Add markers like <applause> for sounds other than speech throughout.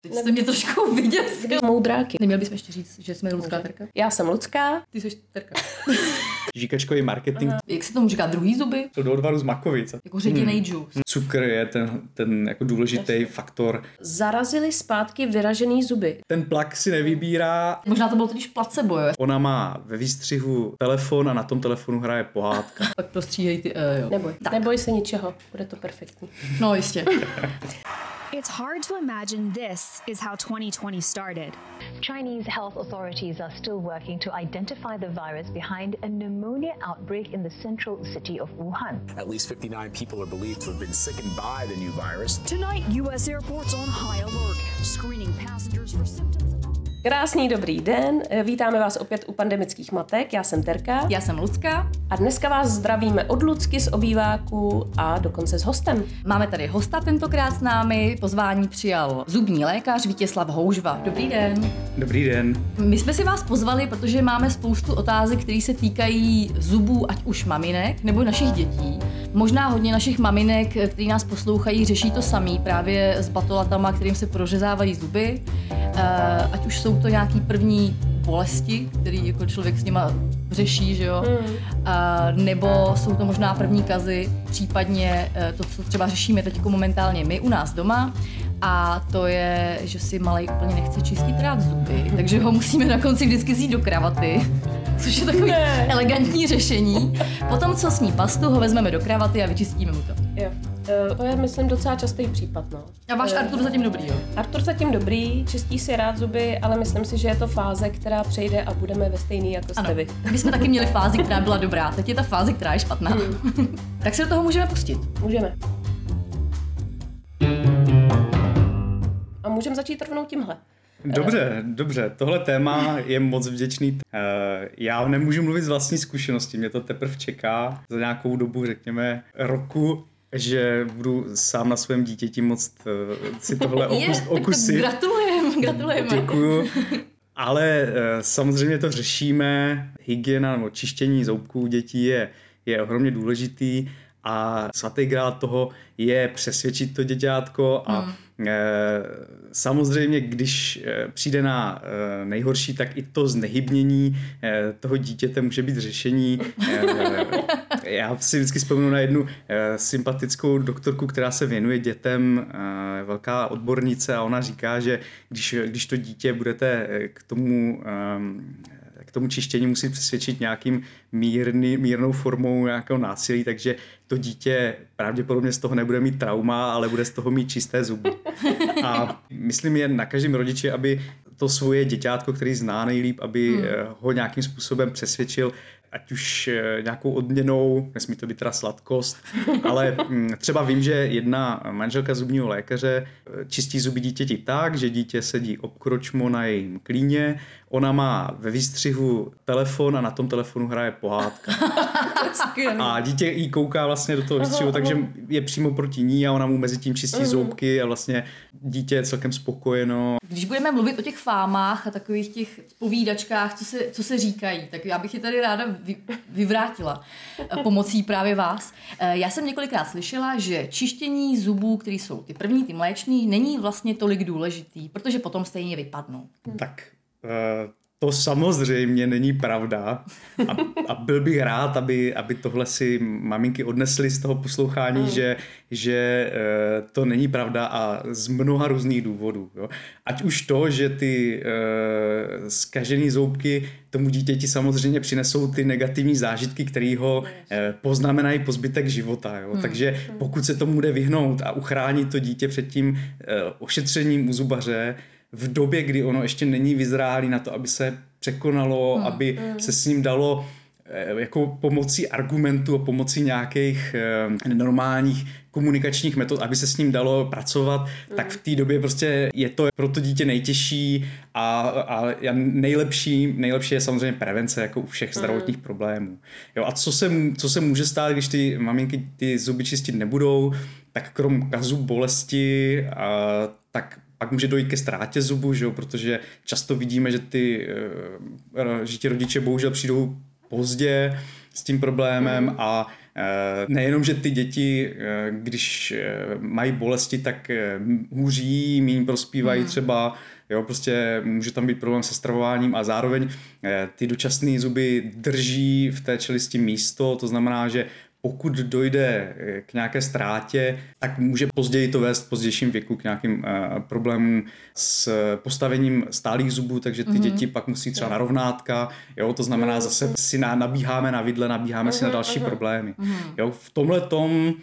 Teď jste mě trošku vyděsil. Moudráky. Neměli bychom ještě říct, že jsme Lucka Terka? Já jsem Lucka. Ty jsi Terka. <laughs> Žíkačkový marketing. Jak se tomu říká? Druhý zuby? To do odvaru z makovic. Jako ředěnej hmm. juice. Cukr je ten, ten jako důležitý Jasně. faktor. Zarazili zpátky vyražený zuby. Ten plak si nevybírá. Možná to bylo totiž placebo, jo? Ona má ve výstřihu telefon a na tom telefonu hraje pohádka. <laughs> Pak prostříhej ty, uh, jo. Neboj, tak. neboj se ničeho, bude to perfektní. No jistě. <laughs> It's hard to imagine this is how 2020 started. Chinese health authorities are still working to identify the virus behind a pneumonia outbreak in the central city of Wuhan. At least 59 people are believed to have been sickened by the new virus. Tonight, U.S. airports on high alert, screening passengers for symptoms. Krásný dobrý den, vítáme vás opět u pandemických matek, já jsem Terka. Já jsem Lucka. A dneska vás zdravíme od Lucky z obýváku a dokonce s hostem. Máme tady hosta tentokrát s námi, pozvání přijal zubní lékař Vítězslav Houžva. Dobrý den. Dobrý den. My jsme si vás pozvali, protože máme spoustu otázek, které se týkají zubů, ať už maminek nebo našich dětí. Možná hodně našich maminek, kteří nás poslouchají, řeší to samý právě s batolatama, kterým se prořezávají zuby. Eh, ať už jsou to nějaký první bolesti, který jako člověk s nima řeší, že jo? Mm. A, nebo jsou to možná první kazy, případně eh, to, co třeba řešíme teď jako momentálně my u nás doma, a to je, že si malej úplně nechce čistit rád zuby, takže ho musíme na konci vždycky zjít do kravaty, což je takový ne. elegantní řešení. Potom, co sní pastu, ho vezmeme do kravaty a vyčistíme mu to. Jo. Eh, to je, myslím, docela častý případ. No. A váš uh, Artur zatím dobrý, jo? Artur zatím dobrý, čistí si rád zuby, ale myslím si, že je to fáze, která přejde a budeme ve stejný jako jste vy. My jsme taky měli fázi, která byla dobrá, teď je ta fáze, která je špatná. Hmm. <laughs> tak se do toho můžeme pustit. Můžeme. A můžeme začít rovnou tímhle. Dobře, dobře. Tohle téma je moc vděčný. Eh, já nemůžu mluvit z vlastní zkušenosti, mě to teprve čeká za nějakou dobu, řekněme, roku, že budu sám na svém dítěti moct eh, si tohle okus, okusit. Gratulujem, <laughs> gratulujeme. Děkuju. Ale eh, samozřejmě to řešíme. Hygiena nebo čištění zoubků dětí je, je ohromně důležitý a svatý grál toho je přesvědčit to děťátko a hmm Eh, samozřejmě, když přijde na nejhorší, tak i to znehybnění toho dítěte může být řešení. <laughs> Já si vždycky vzpomenu na jednu sympatickou doktorku, která se věnuje dětem, velká odbornice a ona říká, že když, když to dítě budete k tomu k tomu čištění musí přesvědčit nějakým mírný, mírnou formou nějakého násilí, takže to dítě pravděpodobně z toho nebude mít trauma, ale bude z toho mít čisté zuby. A myslím je na každém rodiči, aby to svoje děťátko, který zná nejlíp, aby hmm. Eh, ho nějakým způsobem přesvědčil, ať už eh, nějakou odměnou, nesmí to být teda sladkost, <laughs> ale hm, třeba vím, že jedna manželka zubního lékaře eh, čistí zuby dítěti tak, že dítě sedí obkročmo na jejím klíně, ona má ve výstřihu telefon a na tom telefonu hraje pohádka. <laughs> a dítě jí kouká vlastně do toho výstřihu, takže je přímo proti ní a ona mu mezi tím čistí mhm. zoubky a vlastně dítě je celkem spokojeno. Když budeme mluvit o těch fámách a takových těch povídačkách, co se, co se říkají, tak já bych je tady ráda vy, vyvrátila eh, pomocí právě vás. Eh, já jsem několikrát slyšela, že čištění zubů, které jsou ty první, ty mléční, není vlastně tolik důležitý, protože potom stejně vypadnou. Tak to samozřejmě není pravda a, a byl bych rád, aby, aby tohle si maminky odnesly z toho poslouchání, mm. že, že e, to není pravda a z mnoha různých důvodů. Jo. Ať už to, že ty e, zkažené zoubky tomu dítěti samozřejmě přinesou ty negativní zážitky, které ho e, poznamenají po zbytek života. Jo. Mm. Takže pokud se tomu jde vyhnout a uchránit to dítě před tím e, ošetřením u zubaře, v době, kdy ono ještě není vyzrálý na to, aby se překonalo, mm, aby mm. se s ním dalo eh, jako pomocí argumentů a pomocí nějakých eh, normálních komunikačních metod, aby se s ním dalo pracovat, mm. tak v té době prostě je to pro to dítě nejtěžší a, a nejlepší, nejlepší je samozřejmě prevence jako u všech mm. zdravotních problémů. Jo, a co se, co se může stát, když ty maminky ty zuby čistit nebudou, tak krom kazu bolesti, a, tak pak může dojít ke ztrátě zubu, že jo? protože často vidíme, že, ty, eh, že ti rodiče bohužel přijdou pozdě s tím problémem mm. a nejenom, že ty děti, když mají bolesti, tak hůří, méně prospívají hmm. třeba, Jo, prostě může tam být problém se stravováním a zároveň ty dočasné zuby drží v té čelisti místo, to znamená, že pokud dojde eh, k nějaké ztrátě, tak může později to vést v pozdějším věku k nějakým uh, problémům s postavením stálých zubů, takže ty mm-hmm. děti pak musí třeba na rovnátka, jo, to znamená zase si na, nabíháme na vidle, nabíháme mm-hmm. si na další mm-hmm. problémy. Mm-hmm. Jo, v tomhle tom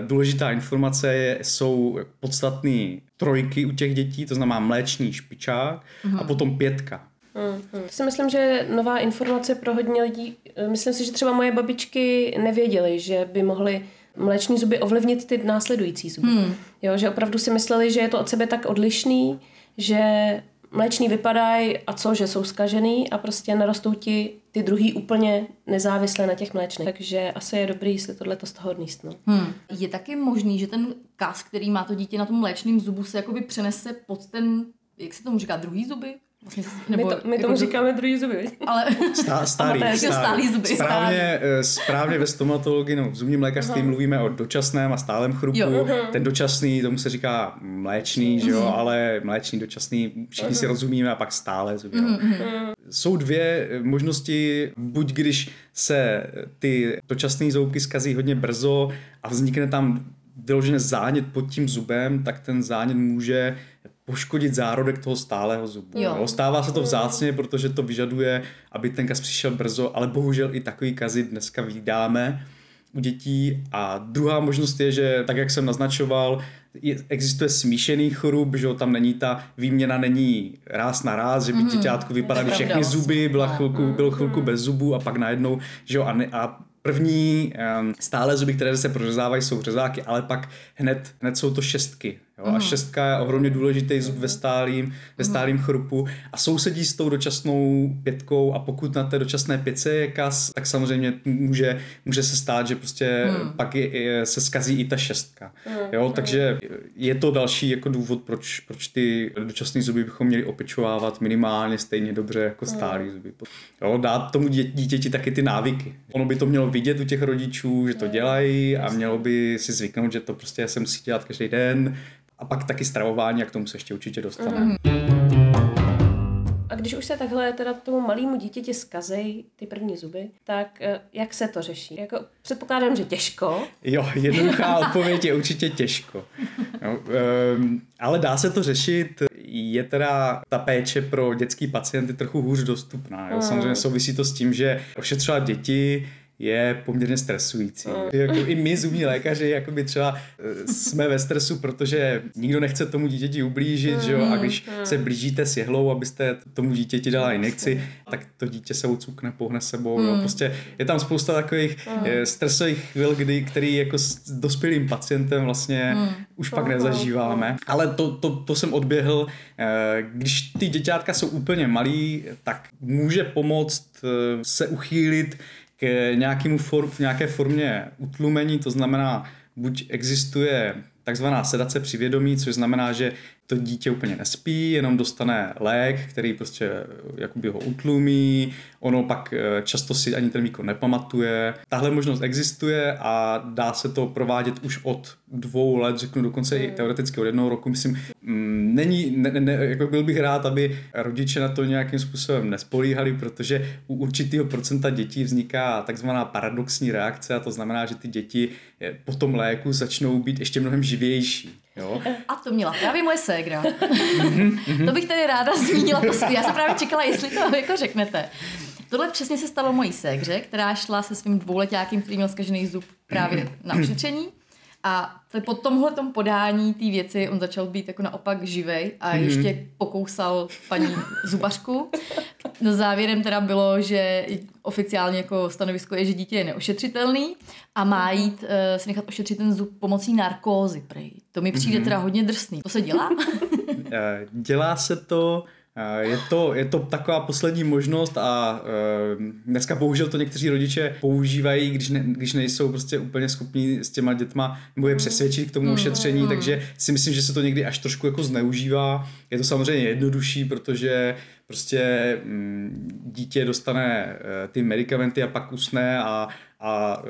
důležitá informace je, jsou podstatné trojky u těch dětí, to znamená mléčný špičák mm-hmm. a potom pětka. Hmm. Si myslím, že nová informace pro hodně lidí. Eh, myslím si, že třeba moje babičky nevěděly, že by mohly mléční zuby ovlivnit ty následující zuby. Hmm. Jo, že opravdu si mysleli, že je to od sebe tak odlišný, že mléční vypadají a co, že jsou skažený a prostě narostou ti ty druhý úplně nezávisle na těch mléčných. Takže asi je dobrý si tohle z toho odníst. No. Hmm. Je taky možný, že ten kas, který má to dítě na tom mléčným zubu, se jakoby přenese pod ten, jak se tomu říká, druhý zuby? Vlastně, nebo, my, to, my jako tomu říkáme druhý zuby. Ale Stá, stálý, stálý, stálý zuby. Správně, eh, správně ve stomatologii, no v zubním lékařství uh-huh. mluvíme o dočasném a stálem chrupu. Jo. Uh-huh. Ten dočasný, tomu se říká mléčný, uh-huh. že jo, ale mléčný, dočasný, všichni uh-huh. si rozumíme a pak stále zuby. Uh-huh. Jsou dvě možnosti, buď když se ty dočasné zoubky skazí hodně brzo a vznikne tam vyloženě zánět pod tím zubem, tak ten zánět může poškodit zárodek toho stálého zubu. Jo. Jo. Stává se to vzácně, protože to vyžaduje, aby ten kaz přišel brzo, ale bohužel i takový kazy dneska vydáme u dětí. A druhá možnost je, že tak, jak jsem naznačoval, je, existuje smíšený chorub, že tam není ta výměna, není ráz na ráz, že by mm-hmm. děťátku vypadaly všechny zuby, byla chvilku, bylo chvilku bez zubů a pak najednou, že jo, a, ne, a První um, stále zuby, které se prořezávají, jsou řezáky, ale pak hned, hned jsou to šestky. Jo? A šestka je ohromně důležitý zub ve stálým, ve stálým chrupu a sousedí s tou dočasnou pětkou a pokud na té dočasné pětce je kas, tak samozřejmě může, může se stát, že prostě mm. pak je, je, se skazí i ta šestka. Mm. Jo? Takže je to další jako důvod, proč, proč ty dočasné zuby bychom měli opečovávat minimálně stejně dobře jako stálý zuby. Jo? Dát tomu dítěti taky ty návyky. Ono by to mělo vidět u těch rodičů, že to dělají a mělo by si zvyknout, že to prostě se musí dělat každý den, a pak taky stravování, jak k tomu se ještě určitě dostaneme. Mm-hmm. A když už se takhle teda tomu malému dítěti skazej ty první zuby, tak eh, jak se to řeší? Jako, předpokládám, že těžko. Jo, jednoduchá <laughs> odpověď je určitě těžko. No, um, ale dá se to řešit. Je teda ta péče pro dětský pacienty trochu hůř dostupná. Jo? Mm. Samozřejmě souvisí to s tím, že ošetřovat děti je poměrně stresující. Mm. Jako I my zubní lékaři jako by třeba eh, jsme ve stresu, protože nikdo nechce tomu dítěti ublížit, mm. že jo? a když mm. se blížíte s jehlou, abyste tomu dítěti dala injekci, tak to dítě se ucukne, pohne sebou. Mm. Jo? Prostě je tam spousta takových mm. stresových chvil, kdy, který jako s dospělým pacientem vlastně mm. už pak nezažíváme. Ale to, to, to jsem odběhl. Eh, když ty děťátka jsou úplně malí, tak může pomoct se uchýlit k nějakému for, v nějaké formě utlumení, to znamená, buď existuje takzvaná sedace při vědomí, což znamená, že to dítě úplně nespí, jenom dostane lék, který prostě jakoby ho utlumí, ono pak eh, často si ani ten výkon nepamatuje. Tahle možnost existuje a dá se to provádět už od dvou let, řeknu dokonce i teoreticky od jednoho roku. Myslím, mm, není, ne, ne, jako byl bych rád, aby rodiče na to nějakým způsobem nespolíhali, protože u určitého procenta dětí vzniká takzvaná paradoxní reakce a to znamená, že ty děti eh, po tom léku začnou být ještě mnohem živější. Jo? A to měla právě moje ségra. to bych tady ráda zmínila. Já jsem právě čekala, jestli to jako řeknete. Tohle přesně se stalo mojí ségře, která šla se svým dvouletákem, který měl zkažený zub právě na ošetření. A po tomhle podání té věci on začal být jako naopak živej a mm-hmm. ještě pokousal paní zubařku. Závěrem teda bylo, že oficiálně jako stanovisko je, že dítě je neošetřitelný a má jít uh, si nechat ošetřit ten zub pomocí narkózy. Prej. To mi přijde mm-hmm. teda hodně drsný. To se dělá? Eh, dělá se to je to, je to taková poslední možnost a uh, dneska bohužel to někteří rodiče používají, když, ne, když nejsou prostě úplně schopní s těma dětma nebo je přesvědčit k tomu ošetření, mm. takže si myslím, že se to někdy až trošku jako zneužívá. Je to samozřejmě jednodušší, protože prostě mm, dítě dostane uh, ty medicamenty a pak usne a, a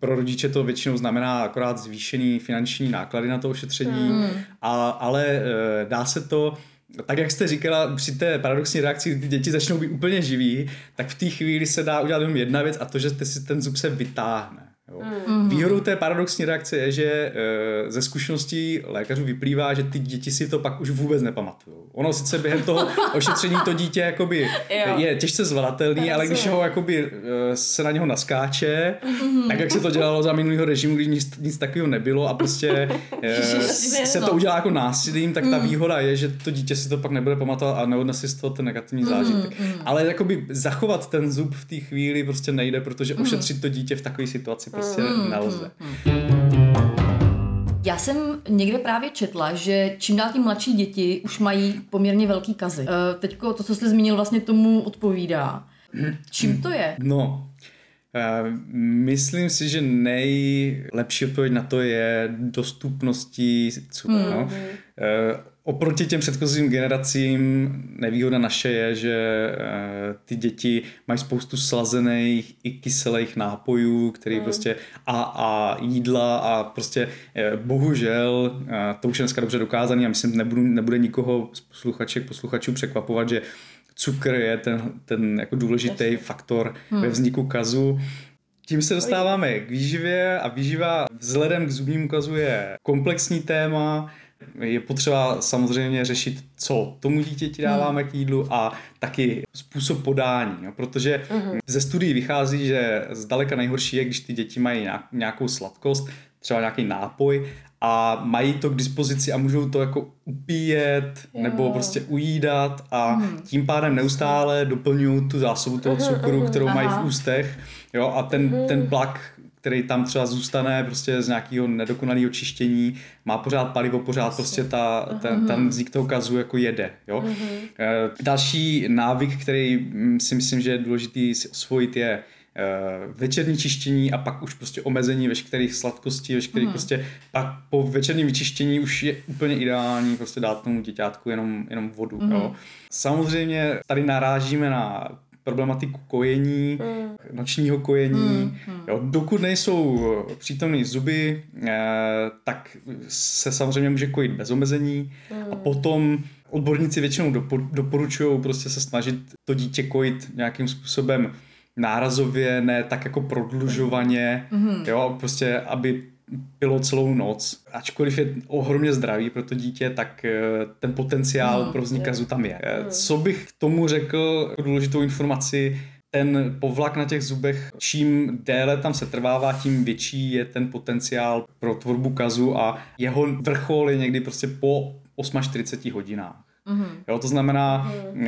pro rodiče to většinou znamená akorát zvýšený finanční náklady na to ošetření, mm. a, ale dá se to tak jak jste říkala, při té paradoxní reakci, kdy děti začnou být úplně živí, tak v té chvíli se dá udělat jenom jedna věc a to, že si ten zub se vytáhne. Jo. Mm. Výhodou té paradoxní reakce je, že e, ze zkušeností lékařů vyplývá, že ty děti si to pak už vůbec nepamatují. Ono sice během toho <laughs> ošetření to dítě jakoby je těžce zvladatelný, ale když ho jakoby e, se na něho naskáče, mm. tak jak se to dělalo za minulého režimu, když nic, nic takového nebylo a prostě <laughs> e, se to udělá jako násilím, tak ta mm. výhoda je, že to dítě si to pak nebude pamatovat a neodnese z toho ten negativní mm, zážitek. Mm. Ale jakoby zachovat ten zub v té chvíli prostě nejde, protože mm. ošetřit to dítě v takové situaci prostě mm, nelze. Já jsem někde právě četla, že čím dál tím mladší děti už mají poměrně velký kazy. E, teďko to, co jste zmínil, vlastně tomu odpovídá. Čím to je? No, Uh, myslím si, že nejlepší odpověď na to je dostupností hmm. no. Oproti těm předchozím generacím nevýhoda naše je, že eh, ty děti mají spoustu slazených i kyselých nápojů, který mm. prostě a, a jídla a prostě eh, bohužel, eh, to už je dneska dobře dokázaný a myslím, nebudu, nebude nikoho z posluchaček, posluchačů překvapovat, že cukr je ten, ten jako důležitý Jasně. faktor hmm. ve vzniku kazu. Tím se dostáváme k výživě a výživa vzhledem k zubnímu kazu je komplexní téma, je potřeba samozřejmě řešit, co tomu dítěti dáváme k jídlu a taky způsob podání, jo, protože uh-huh. ze studií vychází, že zdaleka nejhorší je, když ty děti mají nějakou sladkost, třeba nějaký nápoj a mají to k dispozici a můžou to jako upíjet jo. nebo prostě ujídat a hmm. tím pádem neustále doplňují tu zásobu toho cukru, kterou mají v ústech jo, a ten, hmm. ten plak který tam třeba zůstane prostě z nějakého nedokonalého čištění, má pořád palivo, pořád prostě ta, ten, ten vznik toho kazu jako jede. Jo? Uh-huh. Další návyk, který mm, si myslím, že je důležitý si osvojit, je eh, večerní čištění a pak už prostě omezení veškerých sladkostí, veškerých mm. prostě pak po večerním vyčištění už je úplně ideální prostě dát tomu děťátku jenom, jenom vodu. Mm. Jo. Samozřejmě tady narážíme na problematiku kojení, mm. nočního kojení. Mm. Jo, dokud nejsou přítomné zuby, eh, tak se samozřejmě může kojit bez omezení mm. a potom odborníci většinou doporučují prostě se snažit to dítě kojit nějakým způsobem nárazově, ne tak jako prodlužovaně, mm. jo, prostě aby pilo celou noc. Ačkoliv je ohromně zdravý pro to dítě, tak eh, ten potenciál hmm, pro vznik kazu tam je. Hmm. Co bych k tomu řekl, důležitou informaci, ten povlak na těch zubech, čím déle tam se trvává, tím větší je ten potenciál pro tvorbu kazu a jeho vrchol je někdy prostě po 48 hodinách. Mm-hmm. Jo, to znamená, mm.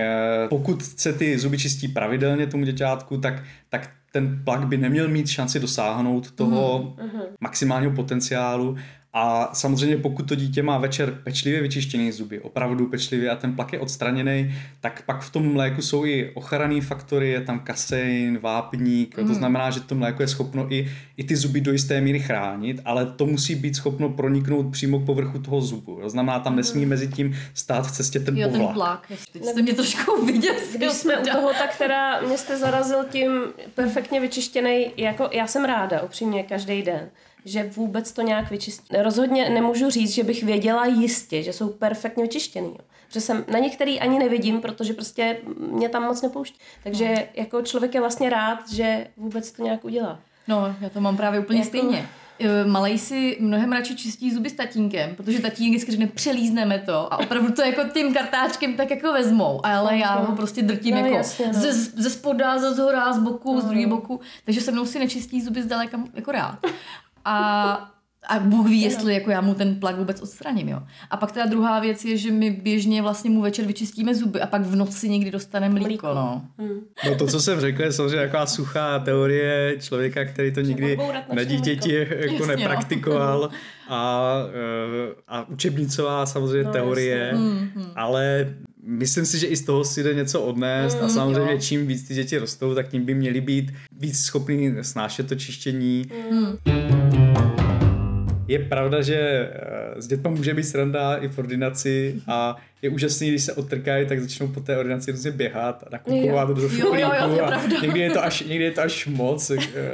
pokud se ty zuby čistí pravidelně tomu děťátku, tak, tak ten plak by neměl mít šanci dosáhnout toho mm-hmm. maximálního potenciálu a samozřejmě pokud to dítě má večer pečlivě vyčištěný zuby, opravdu pečlivě a ten plak je odstraněný, tak pak v tom mléku jsou i ochranné faktory, je tam kasein, vápník, mm. to znamená, že to mléko je schopno i, i ty zuby do jisté míry chránit, ale to musí být schopno proniknout přímo k povrchu toho zubu. To znamená, tam nesmí mm. mezi tím stát v cestě ten jo, povlak. ten plak, jste mě trošku viděl. Když jsme u toho, tak teda mě jste zarazil tím perfektně vyčištěný, jako já jsem ráda, upřímně, každý den že vůbec to nějak vyčistí. Rozhodně nemůžu říct, že bych věděla jistě, že jsou perfektně vyčištěný. Jo. Že jsem na některý ani nevidím, protože prostě mě tam moc nepouští. Takže no. jako člověk je vlastně rád, že vůbec to nějak udělá. No, já to mám právě úplně jako... stejně. E, malej si mnohem radši čistí zuby s tatínkem, protože tatínek vždycky řekne, přelízneme to a opravdu to jako tím kartáčkem tak jako vezmou, ale já ho prostě drtím no, jako jasně, no. ze, ze spoda, ze zhora, z boku, no. z druhé boku, takže se mnou si nečistí zuby zdaleka jako rád a a Bůh ví, jestli jako já mu ten plak vůbec odstraním, jo. A pak teda druhá věc je, že my běžně vlastně mu večer vyčistíme zuby a pak v noci někdy dostaneme mlíko, mlíko. no. Hmm. No to, co jsem řekl, je samozřejmě taková suchá teorie člověka, který to nikdy na dítěti jako jasně, nepraktikoval no. <laughs> a, eh, a učebnicová samozřejmě no, teorie, hmm, hmm. ale myslím si, že i z toho si jde něco odnést mm, a samozřejmě jo. čím víc ty děti rostou, tak tím by měli být víc schopní snášet to čištění. Mm. Je pravda, že eh, s dětma může být sranda i v ordinaci a je úžasný, když se odtrkají, tak začnou po té ordinaci různě běhat a nakupovat do šuplíku. A někdy je to až, někdy je to až moc. eh,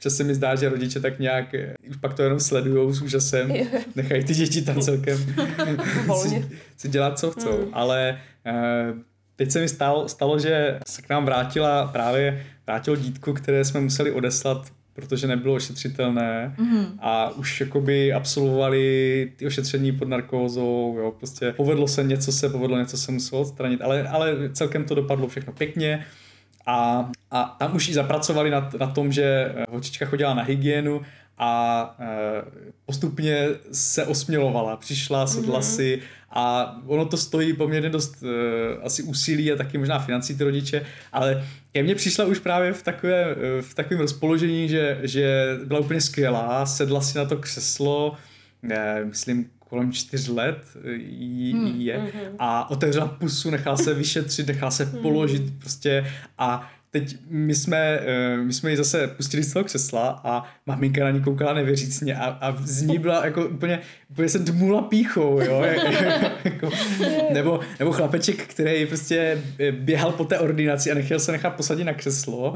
Čas se mi zdá, že rodiče tak nějak, eh, už pak to jenom sledujou s úžasem, nechají ty děti tam celkem <laughs> si, si dělat, co chcou. Hmm. Ale eh, teď se mi stalo, stalo, že se k nám vrátila právě, vrátilo dítko, které jsme museli odeslat protože nebylo ošetřitelné mm. a už jakoby absolvovali ty ošetření pod narkózou, jo, prostě povedlo se něco se, povedlo něco se muselo odstranit, ale, ale celkem to dopadlo všechno pěkně a, a tam už ji zapracovali na, na tom, že eh, holčička chodila na hygienu a e, postupně se osmělovala, přišla, sedla mm-hmm. si a ono to stojí poměrně dost e, asi úsilí a taky možná financí ty rodiče, ale ke mně přišla už právě v, takové, e, v takovém rozpoložení, že, že byla úplně skvělá, sedla si na to křeslo, e, myslím kolem čtyř let jí, Hmm, jí je mhm. a otevřela pusu, nechala se vyšetřit, nechala se položit prostě a teď my jsme, eh, my jsme ji zase pustili z toho křesla a maminka na ní koukala nevěřícně a, a z ní byla jako úplně, úplně se dmula píchou, jo, <laughs> jako, nebo, nebo chlapeček, který prostě eh, běhal po té ordinaci a nechtěl se nechat posadit na křeslo,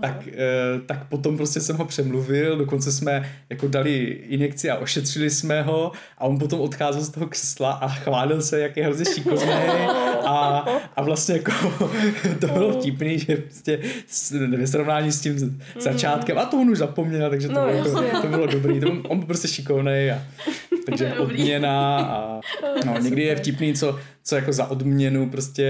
tak, eh, tak potom prostě jsem ho přemluvil, dokonce jsme jako dali injekci a ošetřili jsme ho a on potom odcházel z toho křesla a chválil se, jak je hrozně šikovný <laughs> a, a vlastně jako <laughs> to bylo vtipný, že prostě ve srovnání s tím začátkem, a to on už zapomněl, takže to, No, bylo, jako, to bylo dobrý, to, on byl prostě šikovný a takže <laughs> Dobrý. odměna a no, někdy je vtipný, co, co jako za odměnu prostě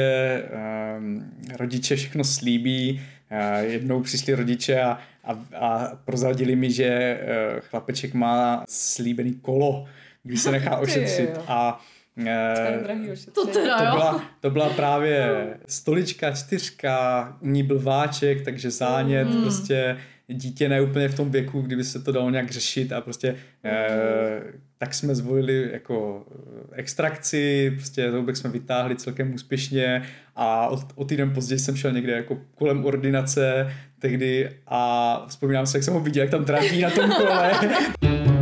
um, rodiče všechno slíbí. Uh, jednou přišli rodiče a, a, a prozradili mi, že uh, chlapeček má slíbený kolo, když se nechá <laughs> ošetřit a Ošetření. To teda to byla, to byla právě stolička, čtyřka, u ní byl váček, takže zánět, Mm. prostě dítě ne úplně v tom věku, kdyby se to dalo nějak řešit a prostě eh, tak jsme zvolili jako eh, extrakci, prostě zoubek jsme vytáhli celkem úspěšně a o, o týden později jsem šel někde jako kolem ordinace tehdy a vzpomínám se, jak jsem ho viděl, jak tam trápí na tom kole. <laughs>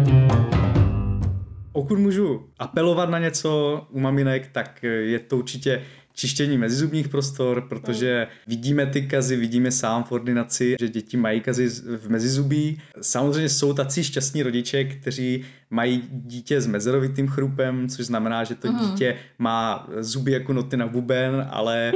Pokud můžu apelovat na něco u maminek, tak je to určitě čištění mezizubních prostor, protože vidíme ty kazy, vidíme sám v ordinaci, že děti mají kazy v mezizubí. Samozřejmě jsou tací šťastní rodiče, kteří mají dítě s mezerovitým chrupem, což znamená, že to dítě má zuby jako noty na buben, ale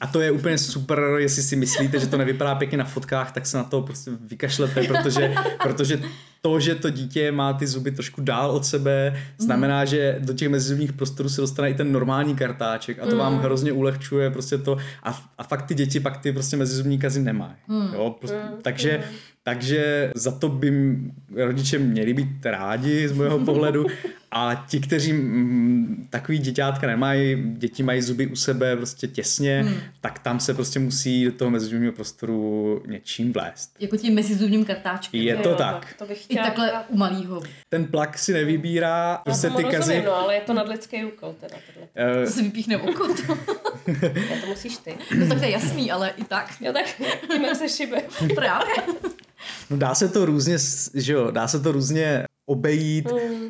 a to je úplně super, jestli si myslíte, že to nevypadá pěkně na fotkách, tak se na to prostě vykašlete, protože, protože to, že to dítě má ty zuby trošku dál od sebe, znamená, že do těch mezizubních prostorů se dostane i ten normální kartáček a to vám hrozně ulehčuje prostě to a, a fakt ty děti pak ty prostě mezizubní kazy nemají. Jo, prostě, takže, takže za to by rodiče měli být rádi z mého pohledu a ti, kteří mm, takový děťátka nemají, děti mají zuby u sebe prostě těsně, tak tam se prostě musí do toho mezizubního prostoru něčím vlézt. Jako tím mezizubním kartáčkem. Je to Jo, tak. To bych I chtěla. takhle u malýho. Ten plak si nevybírá, Já prostě ty rozumím, kazy... no, ale je to nadlidský úkol teda tohle. eh, To se vypíchne oko. To, <laughs> Já to musíš ty. no tak to je jasný, ale i tak. Jo, tak tím, se šibe. Právě. No dá se to různě, že jo, dá se to různě obejít.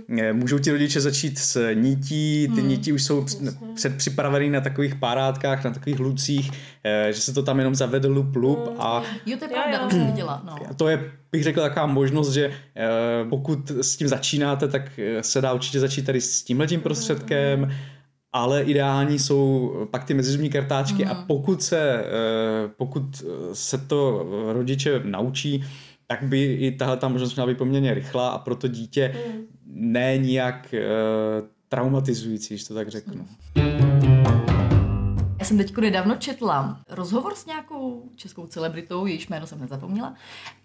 Mm. Můžou ti rodiče začít s nítí, ty mm. nítí už jsou př- předpřipravený na takových párátkách, na takových lucích, eh, že se to tam jenom zavede lup lup mm. a Jo, to je Jo, pravda, jo. už jsem viděla. No. to je, bych řekl, taková možnost, že eh, pokud s tím začínáte, tak eh, se dá určitě začít tady s tímhletím prostředkem, ale ideální jsou pak ty mezizubní kartáčky a pokud se, eh, pokud se to rodiče naučí, tak by i tahle ta možnost měla být poměrně rychlá a pro to dítě ne nijak eh, traumatizující, když to tak řeknu. Já jsem teď nedávno četla rozhovor s nějakou českou celebritou, jejíž jméno jsem nezapomněla.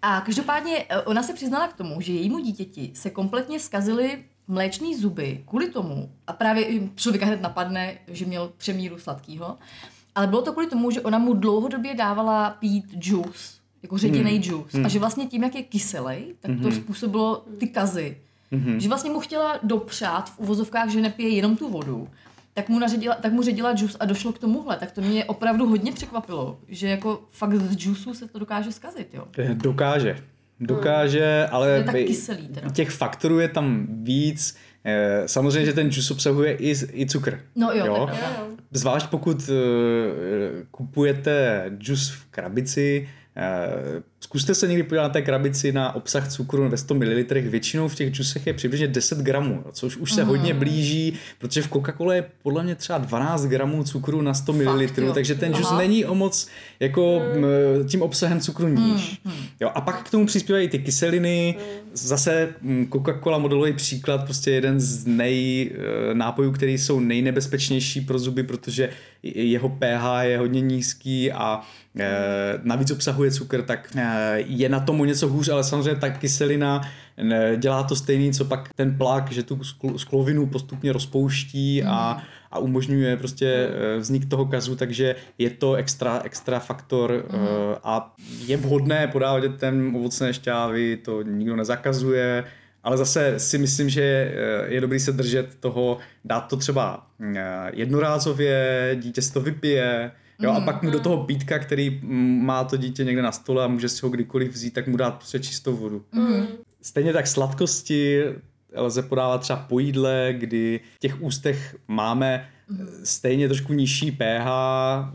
A každopádně eh, ona se přiznala k tomu, že jejímu dítěti se kompletně zkazily mléčný zuby kvůli tomu, a právě člověka hned napadne, že měl přemíru sladkého, ale bylo to kvůli tomu, že ona mu dlouhodobě dávala pít juice, jako ředěný hmm. juice. A že vlastně tím, jak je kyselej, tak to způsobilo ty kazy. Hmm. Že vlastně mu chtěla dopřát v uvozovkách, že nepije jenom tu vodu, tak mu, naředila, tak mu ředila džus a došlo k tomuhle. Tak to mě opravdu hodně překvapilo, že jako fakt z džusu se to dokáže zkazit, jo. Dokáže. dokáže, ale Je tak by- kyselý teda. těch faktorů je tam víc. Eh, Samozřejmě, že ten džus obsahuje i, i cukr. No jo, to je pravda. Zvlášť pokud eh, kupujete džus v krabici, uh, zkuste se někdy podívat na té krabici na obsah cukru ve 100 ml. Většinou v těch džusech je přibližně 10 gramů, což už se Mhm. hodně blíží, protože v Coca-Cola je podle mě třeba 12 gramů cukru na 100 ml, takže ten džus není o moc jako m, tím obsahem cukru níž. Hmm, Jo, a pak k tomu přispívají ty kyseliny, zase mm, Coca-Cola modelový příklad, prostě jeden z nej eh, nápojů, který jsou nejnebezpečnější pro zuby, protože jeho pH je hodně nízký a eh, navíc obsahuje cukr, tak je na tom o něco hůř, ale samozřejmě ta kyselina dělá to stejný, co pak ten plak, že tu skl- sklovinu postupně rozpouští a, a umožňuje prostě eh, vznik toho kazu, takže je to extra, extra faktor eh, a je vhodné podávat dětem ovocné šťávy, to nikdo nezakazuje, ale zase si myslím, že eh, je dobrý se držet toho, dát to třeba jednorázově, dítě si to vypije, Jo, a pak mu do toho pítka, který mm, má to dítě někde na stole a může si ho kdykoliv vzít, tak mu dát prostě čistou vodu. Stejně tak sladkosti lze podávat třeba po jídle, kdy v těch ústech máme stejně trošku nižší pH,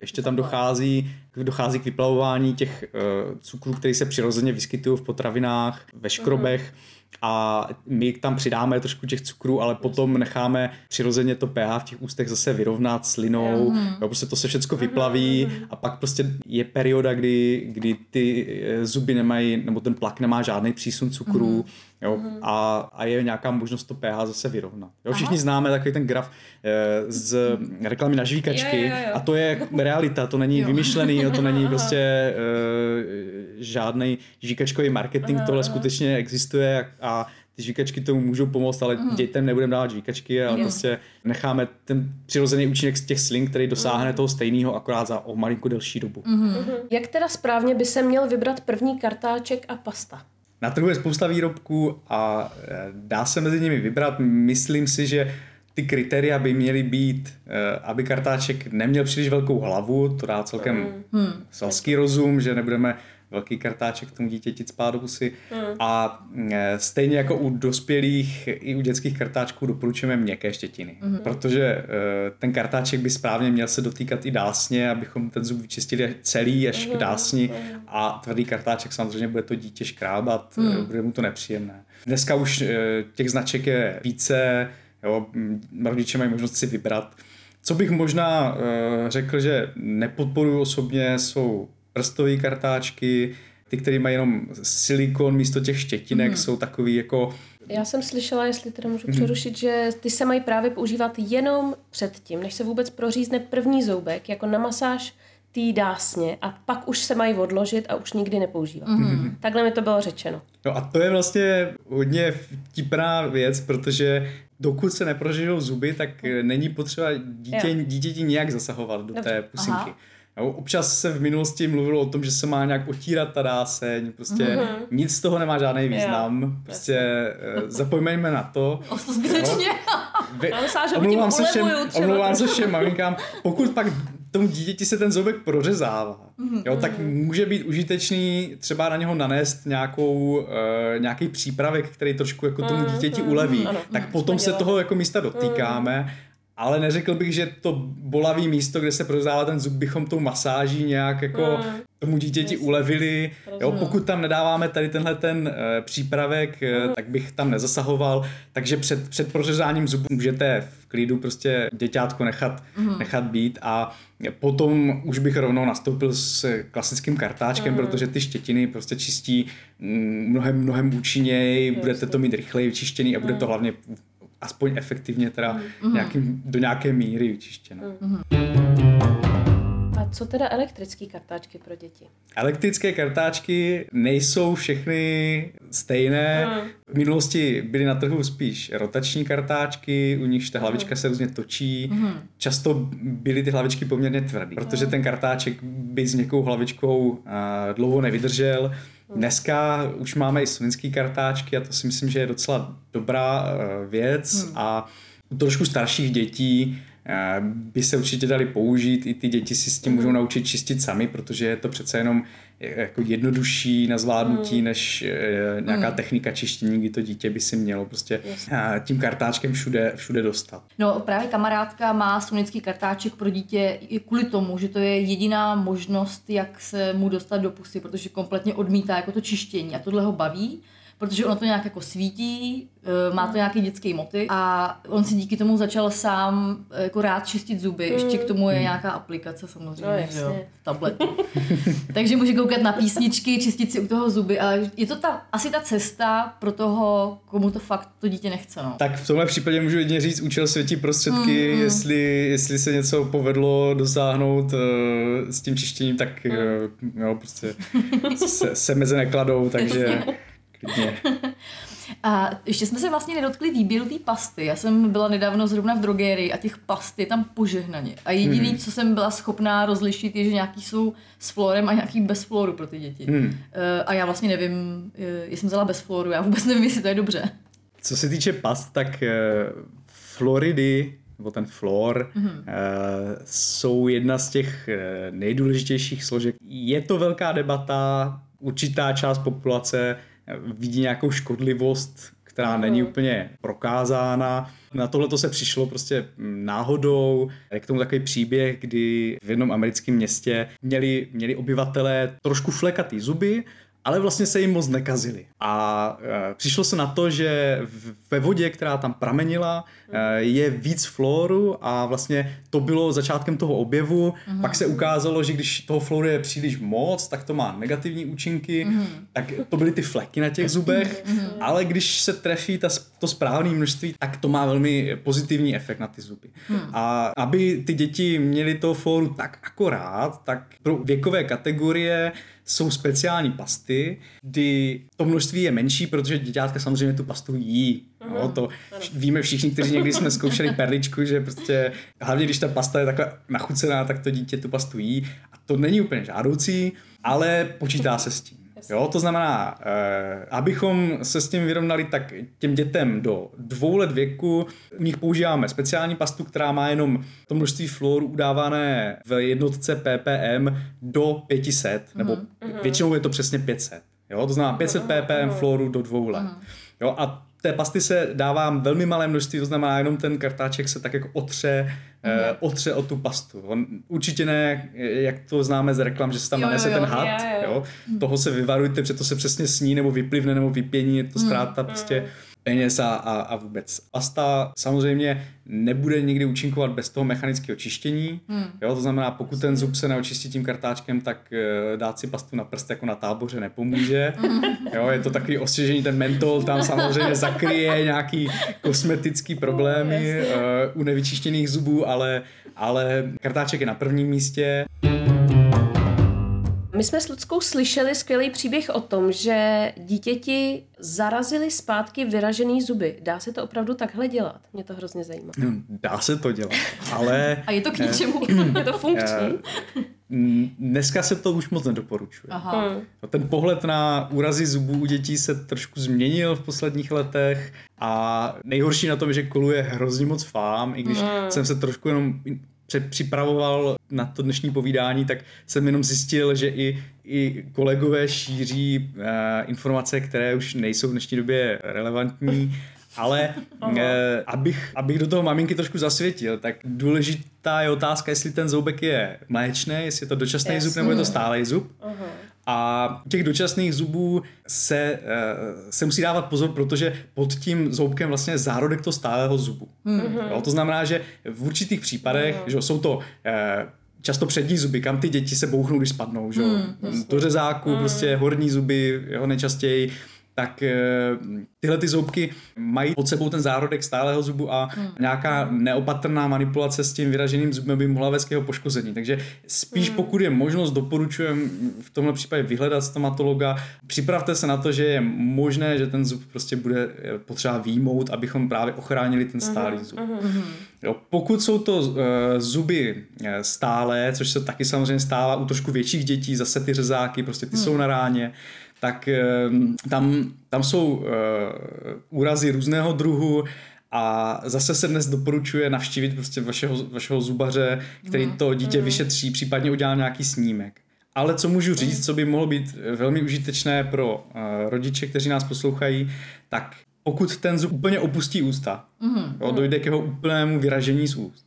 ještě tam dochází, dochází k vyplavování těch uh, cukrů, které se přirozeně vyskytují v potravinách, ve škrobech a my tam přidáme trošku těch cukrů, ale potom necháme přirozeně to pH v těch ústech zase vyrovnat slinou, jo, prostě to se všechno vyplaví a pak prostě je perioda, kdy, kdy ty eh, zuby nemají, nebo ten plak nemá žádný přísun cukrů, jo, a, a je nějaká možnost to pH zase vyrovnat. Jo, všichni známe takový ten graf eh, z reklamy na žvíkačky. Jo, jo, jo. a to je realita, to není vymyšlený, jo, to není prostě eh, žádný žvíkačkový marketing, tohle skutečně existuje a, a ty žvíkačky tomu můžou pomoct, ale dětem nebudeme dávat žvíkačky, ale Jo. prostě necháme ten přirozený účinek z těch slin, který dosáhne toho stejného, akorát za o malinko delší dobu. Jak teda správně by se měl vybrat první kartáček a pasta? Na trhu je spousta výrobků a eh, dá se mezi nimi vybrat. Myslím si, že ty kritéria by měly být, eh, aby kartáček neměl příliš velkou hlavu, to dá celkem selský rozum, že nebudeme velký kartáček tomu dítěti spát do pusy. A eh, stejně jako u dospělých i u dětských kartáčků doporučujeme měkké štětiny, protože eh, ten kartáček by správně měl se dotýkat i dásně, abychom ten zub vyčistili celý až k dásni. A tvrdý kartáček samozřejmě bude to dítě škrábat, eh, bude mu to nepříjemné. Dneska už těch značek je více, jo, rodiče mají možnost si vybrat. Co bych možná řekl, že nepodporuji osobně, jsou prstové kartáčky, ty, které mají jenom silikon místo těch štětinek, Mhm. jsou takový jako Já jsem slyšela, jestli teda můžu Mhm. přerušit, že ty se mají právě používat jenom předtím, než se vůbec prořízne první zoubek, jako na masáž té dásně a pak už se mají odložit a už nikdy nepoužívat. Mhm. Takhle mi to bylo řečeno. No a to je vlastně hodně vtipná věc, protože dokud se neprožijou zuby, tak eh, není potřeba dítě, dítěti nějak zasahovat do Dobře. té pusinky. Aha. Jo, občas se v minulosti mluvilo o tom, že se má nějak otírat ta dáseň, prostě mm-hmm. nic z toho nemá žádný význam, prostě eh, zapomeňme na to. O to zbytečně. Vy, myslím, omlouvám, se všem, omlouvám se všem maminkám, pokud pak tomu dítěti se ten zoubek prořezává, jo, tak může být užitečný třeba na něho nanést nějakou, uh, nějaký přípravek, který trošku jako tomu dítěti uleví. ano. tak potom se toho jako místa dotýkáme, ale neřekl bych, že to bolavý místo, kde se prořezává ten zub, bychom tou masáží nějak jako tomu dítěti ulevili. Jo, pokud tam nedáváme tady tenhle ten uh, přípravek, uh, tak bych tam nezasahoval. Takže před, před prořezáním zubu můžete v klidu prostě děťátko nechat, nechat být. A potom už bych rovnou nastoupil s klasickým kartáčkem, protože ty štětiny prostě čistí mm, mnohem, mnohem účinněji, budete to mít rychleji vyčištěný a bude to hlavně aspoň efektivně teda nějakým, do nějaké míry vyčištěno. A co teda elektrické kartáčky pro děti? Elektrické kartáčky nejsou všechny stejné. V minulosti byly na trhu spíš rotační kartáčky, u nichž ta hlavička se různě točí. Často byly ty hlavičky poměrně tvrdé, protože ten kartáček by s měkkou hlavičkou a, dlouho nevydržel. Dneska už máme i slovenský kartáčky a to si myslím, že je docela dobrá eh, věc a u trošku starších dětí by se určitě dali použít, i ty děti si s tím můžou naučit čistit sami, protože je to přece jenom eh, jako jednodušší na zvládnutí, Hmm. než eh, nějaká technika čištění, kdy to dítě by si mělo prostě eh, tím kartáčkem všude, všude dostat. No právě kamarádka má sunický kartáček pro dítě i kvůli tomu, že to je jediná možnost, jak se mu dostat do pusy, protože kompletně odmítá jako to čištění a tohle ho baví, protože ono to nějak jako svítí, eh, má to nějaký dětský moty a on si díky tomu začal sám eh, jako rád čistit zuby. Ještě k tomu je nějaká aplikace samozřejmě, No, že jasně. jo, v tabletu. <laughs> Takže může koukat na písničky, čistit si u toho zuby, ale je to ta, asi ta cesta pro toho, komu to fakt to dítě nechce. No. Tak v tomhle případě můžu jedině říct účel světí prostředky, Mm, jestli, jestli se něco povedlo dosáhnout uh, s tím čištěním, tak uh, jo, prostě se, se meze nekladou, takže klidně. <laughs> A ještě jsme se vlastně nedotkli výběru té pasty. Já jsem byla nedávno zrovna v drogerii a těch past je tam požehnaně. A jediný, Hmm. co jsem byla schopná rozlišit, je, že nějaký jsou s florem a nějaký bez floru pro ty děti. Hmm. Eh, A já vlastně nevím, eh, jestli jsem vzala bez floru, já vůbec nevím, jestli to je dobře. Co se týče past, tak uh, Floridy, nebo ten flor, Mhm. mm-hmm. uh, jsou jedna z těch uh, nejdůležitějších složek. Je to velká debata, určitá část populace eh, vidí nějakou škodlivost, která není úplně prokázána. Na tohle to se přišlo prostě náhodou. Je k tomu takový příběh, kdy v jednom americkém městě měli, měli obyvatelé trošku flekatý zuby, ale vlastně se jim moc nekazili. A e, přišlo se na to, že ve vodě, která tam pramenila, e, je víc fluoru a vlastně to bylo začátkem toho objevu. Mm-hmm. Pak se ukázalo, že když toho fluoru je příliš moc, tak to má negativní účinky. Mm-hmm. Tak to byly ty fleky na těch zubech, mm-hmm. ale když se trefí ta, to správné množství, tak to má velmi pozitivní efekt na ty zuby. Mm. A aby ty děti měly toho fluoru tak akorát, tak pro věkové kategorie jsou speciální pasty, kdy to množství je menší, protože děťátka samozřejmě tu pastu jí. No, to vš- víme všichni, kteří někdy jsme zkoušeli <laughs> perličku, že prostě hlavně když ta pasta je takhle nachucená, tak to dítě tu pastu jí. A to není úplně žádoucí, ale počítá se s tím. Jo, to znamená, eh, abychom se s tím vyrovnali, tak těm dětem do dvou let věku u nich používáme speciální pastu, která má jenom to množství fluoru udávané v jednotce ppm do 500, nebo většinou je to přesně 500. Jo, to znamená 500 ppm fluoru do dvou let. Jo, a té pasty se dává velmi malé množství, to znamená jenom ten kartáček se tak jako otře, eh, otře o tu pastu. On určitě ne, jak to známe z reklam, že se tam Jo, nanese jo, ten had, jo, jo. jo. Toho se vyvarujte, protože to se přesně sní nebo vyplivne nebo vypění, je to ztráta prostě peněz a, a, a vůbec. Pasta samozřejmě nebude nikdy účinkovat bez toho mechanického čištění. Jo, to znamená, pokud ten zub se neočistí tím kartáčkem, tak eh, dát si pastu na prst jako na táboře nepomůže. <laughs> Jo, je to takový osvěžení, ten mentol tam samozřejmě zakryje nějaký kosmetický problémy eh, u nevyčištěných zubů, ale, ale kartáček je na prvním místě. My jsme s Ludskou slyšeli skvělý příběh o tom, že dítěti zarazili zpátky vyražený zuby. Dá se to opravdu takhle dělat? Mě to hrozně zajímá. Hm, Dá se to dělat, ale <laughs> A je to k ničemu. <clears throat> Je to funkční? mm, dneska se to už moc nedoporučuje. Aha. No, Ten pohled na úrazy zubů u dětí se trošku změnil v posledních letech a nejhorší na tom je, že koluje hrozně moc fám, i když jsem se trošku jenom připravoval na to dnešní povídání, tak jsem jenom zjistil, že i, i kolegové šíří uh, informace, které už nejsou v dnešní době relevantní, ale eh, abych, abych do toho maminky trošku zasvětil, tak důležitá je otázka, jestli ten zoubek je mléčný, jestli je to dočasný zub nebo je to stálý zub. A těch dočasných zubů se, eh, se musí dávat pozor, protože pod tím zoubkem vlastně je zárodek toho stálého zubu. Jo, to znamená, že v určitých případech, že jo, jsou to eh, často přední zuby, kam ty děti se bouchnou, když spadnou. Že? jo. Do řezáku, prostě horní zuby, jo, nejčastěji tak eh, tyhle ty zoubky mají pod sebou ten zárodek stálého zubu a nějaká neopatrná manipulace s tím vyraženým zubem by mohla vést k jeho poškození. Takže spíš pokud je možnost, doporučujem v tomhle případě vyhledat stomatologa. Připravte se na to, že je možné, že ten zub prostě bude eh, potřeba výjmout, abychom právě ochránili ten stálý zub. Jo, pokud jsou to uh, zuby stálé, což se taky samozřejmě stává u trošku větších dětí, zase ty řezáky, prostě ty jsou na ráně, tak eh, tam, tam jsou uh, úrazy různého druhu A zase se dnes doporučuje navštívit prostě vašeho, vašeho zubaře, který to dítě vyšetří, případně udělá nějaký snímek. Ale co můžu říct, co by mohlo být velmi užitečné pro uh, rodiče, kteří nás poslouchají, tak pokud ten zub úplně opustí ústa, mm-hmm. jo, dojde k jeho úplnému vyražení z úst,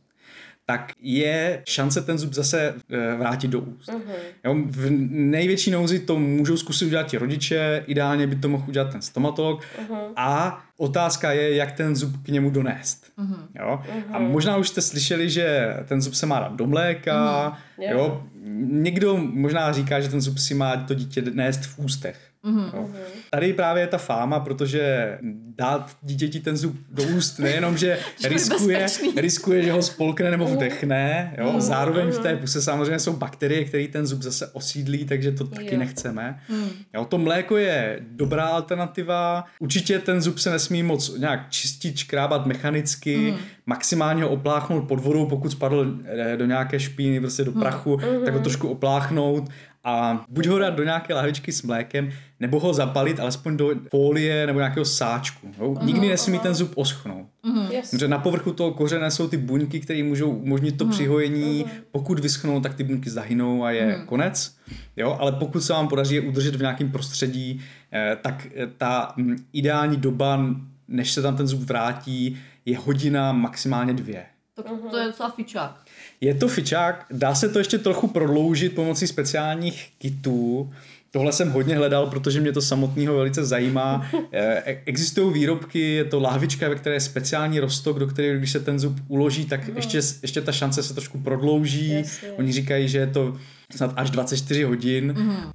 tak je šance ten zub zase eh, vrátit do úst. Uh-huh. Jo, v největší nouzi to můžou zkusit udělat ti rodiče, ideálně by to mohl udělat ten stomatolog uh-huh. a otázka je, jak ten zub k němu donést. Uh-huh. Jo? Uh-huh. A možná už jste slyšeli, že ten zub se má dát do mléka, uh-huh. jo? někdo možná říká, že ten zub si má to dítě nést v ústech. Mm-hmm. Tady právě je ta fáma, protože dát dítěti ten zub do úst nejenom, že <laughs> riskuje, riskuje, že ho spolkne nebo vdechne, jo? Mm-hmm. zároveň v té puse samozřejmě jsou bakterie, které ten zub zase osídlí, takže to taky jo. nechceme. Mm. Jo, to mléko je dobrá alternativa, určitě ten zub se nesmí moc nějak čistit, škrábat mechanicky, mm. maximálně ho opláchnout pod vodou, pokud spadl eh, do nějaké špíny, prostě do prachu, mm. tak ho trošku opláchnout a buď ho dát do nějaké lahvičky s mlékem, nebo ho zapalit alespoň do folie nebo nějakého sáčku. Jo? Nikdy nesmí ten zub oschnout. Uh-huh. Yes. Protože na povrchu toho kořene jsou ty buňky, které můžou umožnit to uh-huh. přihojení. Uh-huh. Pokud vyschnou, tak ty buňky zahynou a je uh-huh. konec. Jo? Ale pokud se vám podaří je udržet v nějakém prostředí, eh, tak eh, ta m, mm, ideální doba, než se tam ten zub vrátí, je hodina, maximálně dvě. Tak to je docela fičák. Je to fičák, dá se to ještě trochu prodloužit pomocí speciálních kitů. Tohle jsem hodně hledal, protože mě to samotného velice zajímá. E, existují výrobky, je to lahvička, ve které je speciální rostok, do které když se ten zub uloží, tak ještě, ještě ta šance se trošku prodlouží. Yes. Oni říkají, že je to snad až 24 hodin. Mm-hmm.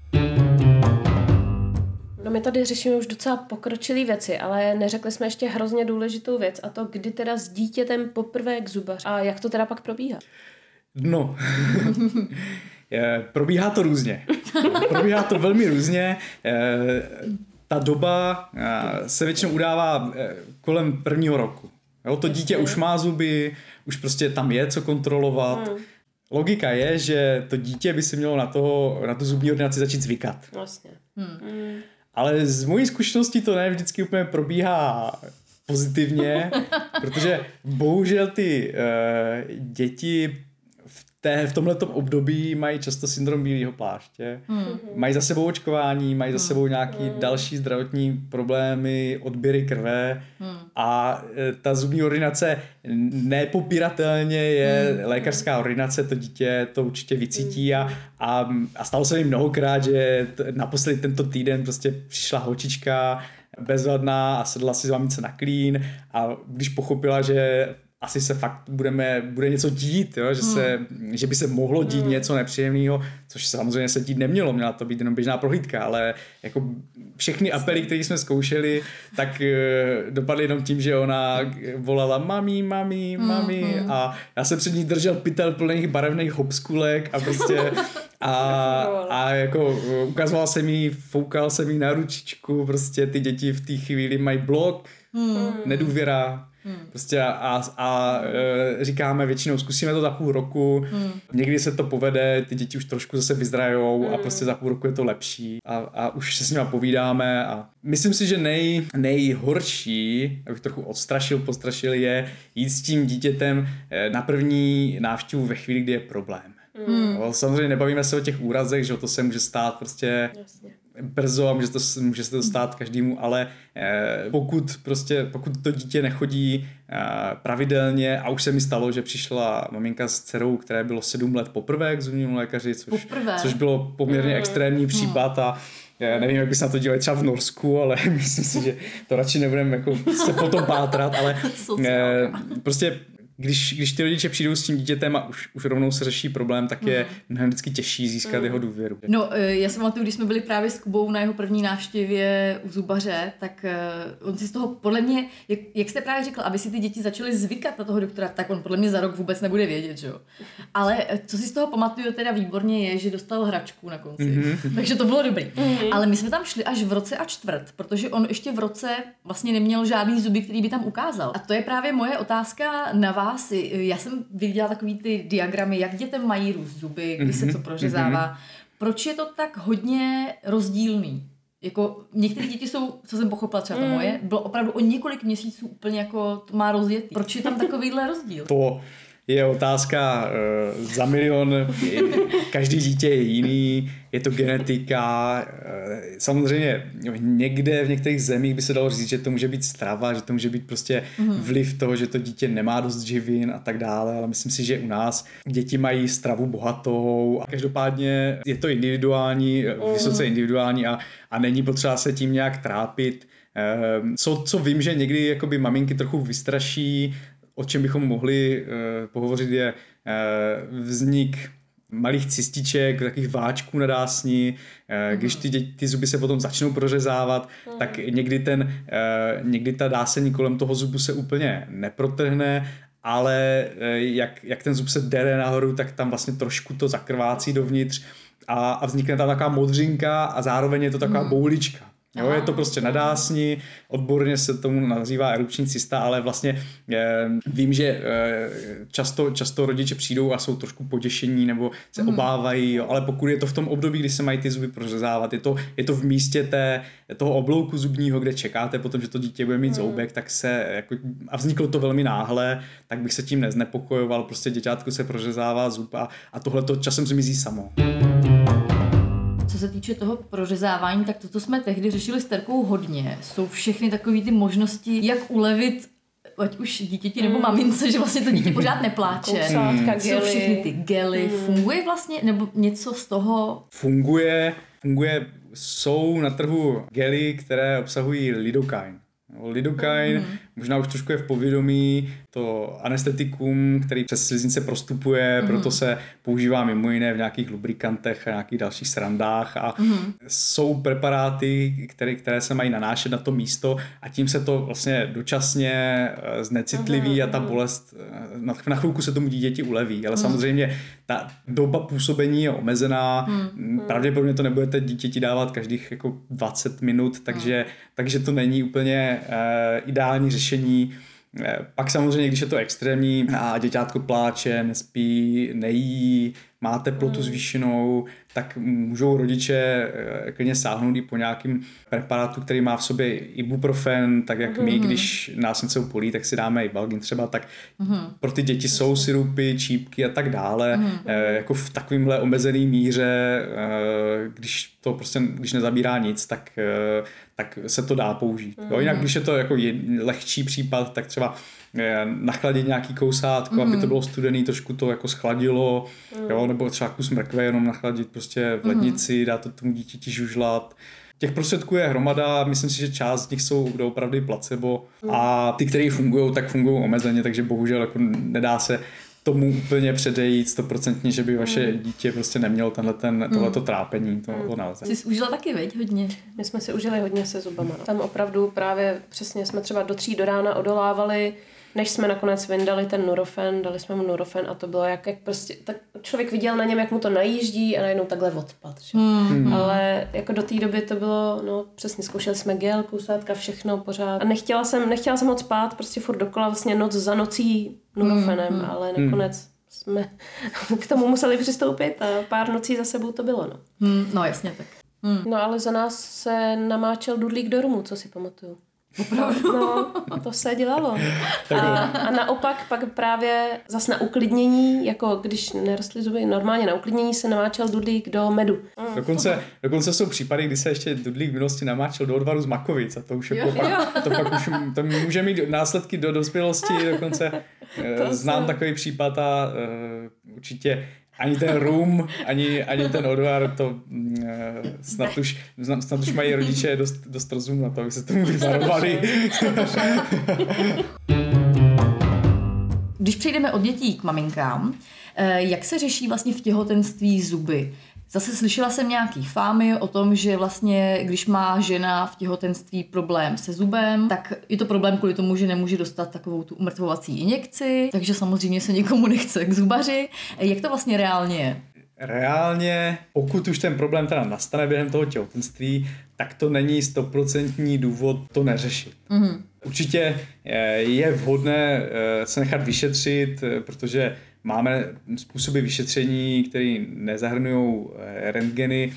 No my tady řešíme už docela pokročilé věci, ale neřekli jsme ještě hrozně důležitou věc a to, kdy teda s dítětem poprvé k zubař a jak to teda pak probíhá. No, <laughs> probíhá to různě. Probíhá to velmi různě. Ta doba se většinou udává kolem prvního roku. Jo, to dítě už má zuby, už prostě tam je co kontrolovat. Hmm. Logika je, že to dítě by si mělo na, toho, na tu zubní ordinaci začít zvykat. Vlastně. Hmm. Ale z mojí zkušenosti to ne vždycky úplně probíhá pozitivně, <laughs> protože bohužel ty uh, děti té, v tomhle období mají často syndrom bílého pláště, hmm. mají za sebou očkování, mají za hmm. sebou nějaký hmm. další zdravotní problémy, odběry krve hmm. a e, ta zubní ordinace nepopíratelně je hmm. lékařská ordinace, to dítě to určitě vycítí a, a, a stalo se mi mnohokrát, že t, naposledy tento týden prostě přišla holčička bezvadná a sedla si z mamice na klín a když pochopila, že asi se fakt budeme, bude něco dít, jo? Že, se, hmm. že by se mohlo dít hmm. něco nepříjemného, což samozřejmě se dít nemělo, měla to být jenom běžná prohlídka, ale jako všechny apely, které jsme zkoušeli, tak uh, dopadly jenom tím, že ona volala mami, mami, hmm, mami hmm. a já jsem před ní držel pytel plných barevných hopskulek a prostě <laughs> a, a jako eh, ukazoval jsem jí, foukal jsem jí na ručičku, prostě ty děti v té chvíli mají blok, hmm. nedůvěra, Hmm. Prostě a, a, a e, říkáme většinou, zkusíme to za půl roku, hmm. někdy se to povede, ty děti už trošku zase vyzrajou hmm. a prostě za půl roku je to lepší a, a už se s nimi povídáme a myslím si, že nej, nejhorší, abych trochu odstrašil, postrašil, je jít s tím dítětem e, na první návštěvu ve chvíli, kdy je problém. Hmm. No, samozřejmě nebavíme se o těch úrazech, že to se může stát prostě Jasně brzo a může, to, může se to stát každému, ale eh, pokud prostě, pokud to dítě nechodí eh, pravidelně a už se mi stalo, že přišla maminka s dcerou, které bylo sedm let poprvé k zubnímu lékaři, což, což bylo poměrně mm. extrémní případ a já nevím, jak by se na to dělali třeba v Norsku, ale <laughs> myslím si, že to radši nebudeme jako se potom pátrat, ale <laughs> eh, prostě když, když ty rodiče přijdou s tím dítětem a už, už rovnou se řeší problém, tak je mm. mnohem vždycky těžší získat mm. jeho důvěru. No, eh, já jsem pamatuju, když jsme byli právě s Kubou na jeho první návštěvě u zubaře, tak uh, on si z toho, podle mě, jak, jak jste právě řekl, aby si ty děti začaly zvykat na toho doktora, tak on podle mě za rok vůbec nebude vědět, že jo. Ale eh, co si z toho pamatuju teda výborně je, že dostal hračku na konci. Mm-hmm. <laughs> Takže to bylo dobrý. Mm-hmm. Ale my jsme tam šli až v roce a čtvrt, protože on ještě v roce vlastně neměl žádný zuby, který by tam ukázal. A to je právě moje otázka na vás vás, já jsem viděla takový ty diagramy, jak dětem mají růst zuby, kdy se co mhm, prořezává. Mm-hmm. Proč je to tak hodně rozdílný? Jako některé děti jsou, co jsem pochopila, třeba to moje, bylo opravdu o několik měsíců úplně jako to má rozjet. Proč je tam takovýhle rozdíl? To je otázka uh, za milion. Každý dítě je jiný, je to genetika. Uh, samozřejmě někde v některých zemích by se dalo říct, že to může být strava, že to může být prostě vliv toho, že to dítě nemá dost živin a tak dále, ale myslím si, že u nás děti mají stravu bohatou a každopádně je to individuální, vysoce individuální a, a není potřeba se tím nějak trápit. Co, co vím, že někdy jakoby maminky trochu vystraší, o čem bychom mohli uh, pohovořit, je uh, vznik malých cističek, takových váčků na dásni, uh, když ty, děti, ty zuby se potom začnou prořezávat, tak někdy, ten, někdy ta dásení kolem toho zubu se úplně neprotrhne, ale jak, jak ten zub se dere nahoru, tak tam vlastně trošku to zakrvácí dovnitř a, a vznikne tam taková modřinka a zároveň je to taková boulička. Jo, je to prostě na dásni, odborně se tomu nazývá erupční cysta, ale vlastně eh, vím, že eh, často, často rodiče přijdou a jsou trošku poděšení nebo se obávají, jo, ale pokud je to v tom období, kdy se mají ty zuby prořezávat, je to, je to v místě té, toho oblouku zubního, kde čekáte potom, že to dítě bude mít zoubek, tak se, jako, a vzniklo to velmi náhle, tak bych se tím neznepokojoval, prostě děťátku se prořezává zub a, a tohle to časem zmizí samo. Se týče toho prořezávání, tak toto jsme tehdy řešili s Terkou hodně. Jsou všechny takové ty možnosti, jak ulevit ať už dítěti nebo mamince, že vlastně to dítě pořád nepláče. <laughs> Kousátka, Jsou gely. všechny ty gely. Funguje vlastně, nebo něco z toho Funguje, funguje, jsou na trhu gely, které obsahují lidokain. Lidokain mm. možná už trošku je v povědomí, to anestetikum, který přes sliznice prostupuje, mm. proto se používá mimo jiné v nějakých lubrikantech a nějakých dalších srandách a mm. jsou preparáty, které, které se mají nanášet na to místo a tím se to vlastně dočasně eh, znecitliví mm. a ta bolest eh, na, na chvilku se tomu dítěti uleví, ale mm. samozřejmě ta doba působení je omezená, mm. pravděpodobně to nebudete dítěti dávat každých jako 20 minut, takže, takže to není úplně uh, ideální řešení. Eh, Pak samozřejmě, když je to extrémní a děťátko pláče, nespí, nejí, má teplotu zvýšenou, tak můžou rodiče eh, klidně sáhnout i po nějakým preparátu, který má v sobě ibuprofen, tak jak my, když nás něco bolí, tak si dáme i Balgin třeba, tak pro ty děti jsou sirupy, čípky a tak dále, eh, jako v takovémhle omezený míře, eh, když to prostě, když nezabírá nic, tak, tak se to dá použít. Jo, jinak, když je to jako je, lehčí případ, tak třeba nachladit nějaký kousátko, mm. aby to bylo studený, trošku to jako schladilo, mm. jo, nebo třeba kus mrkve jenom nachladit prostě v lednici, dát to tomu dítěti žužlat. Těch prostředků je hromada, myslím si, že část z nich jsou doopravdy placebo a ty, které fungují, tak fungují omezeně, takže bohužel jako nedá se tomu úplně předejít stoprocentně, že by vaše dítě prostě nemělo tenhle ten, tohleto trápení, to, to nelze. jsi užila taky, veď, hodně. My jsme si užili hodně se zubama. No. Tam opravdu právě přesně jsme třeba do tří do rána odolávali, než jsme nakonec vyndali ten Nurofen, dali jsme mu Nurofen a to bylo jak, jak prostě, tak člověk viděl na něm, jak mu to najíždí a najednou takhle odpad. Že? Hmm. Ale jako do té doby to bylo, no přesně, zkoušeli jsme gel, kousátka, všechno pořád. A nechtěla jsem, nechtěla jsem moc spát, prostě furt dokola vlastně noc za nocí Nurofenem, hmm. ale nakonec jsme <laughs> k tomu museli přistoupit a pár nocí za sebou to bylo, no. Hm, no jasně, tak. No ale za nás se namáčel dudlík do rumu, co si pamatuju. Opravdu? No, to se dělalo. A, a naopak pak právě zas na uklidnění, jako když nerostly zuby, normálně na uklidnění se namáčel dudlík do medu. Dokonce, dokonce jsou případy, kdy se ještě Dudlík v minulosti namáčel do odvaru z makovic a to už jako pak, to pak už to může mít následky do dospělosti, dokonce to znám takový případ a uh, určitě ani ten rum, ani, ani ten odvar, to uh, snad, už, snad už mají rodiče dost, dost rozum na to, aby se tomu vyvarovali. Když přejdeme od dětí k maminkám, eh, jak se řeší vlastně v těhotenství zuby? Zase slyšela jsem nějaký fámy o tom, že vlastně, když má žena v těhotenství problém se zubem, tak je to problém kvůli tomu, že nemůže dostat takovou tu umrtvovací injekci, takže samozřejmě se někomu <laughs> nechce k zubaři. Jak to vlastně reálně je? Reálně, pokud už ten problém teda nastane během toho těhotenství, tak to není stoprocentní důvod to neřešit. Mm-hmm. Určitě eh, je vhodné eh, se nechat vyšetřit, eh, protože máme způsoby vyšetření, které nezahrnují rentgeny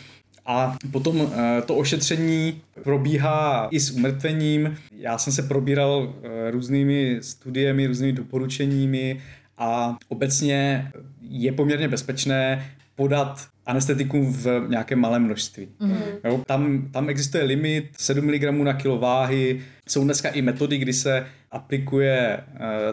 A potom eh, to ošetření probíhá i s umrtvením. Já jsem se probíral eh, různými studiemi, různými doporučeními a obecně je poměrně bezpečné podat anestetikum v nějakém malém množství. Mm. Jo, tam, tam existuje limit 7 mg na kilo váhy. Jsou dneska i metody, kdy se aplikuje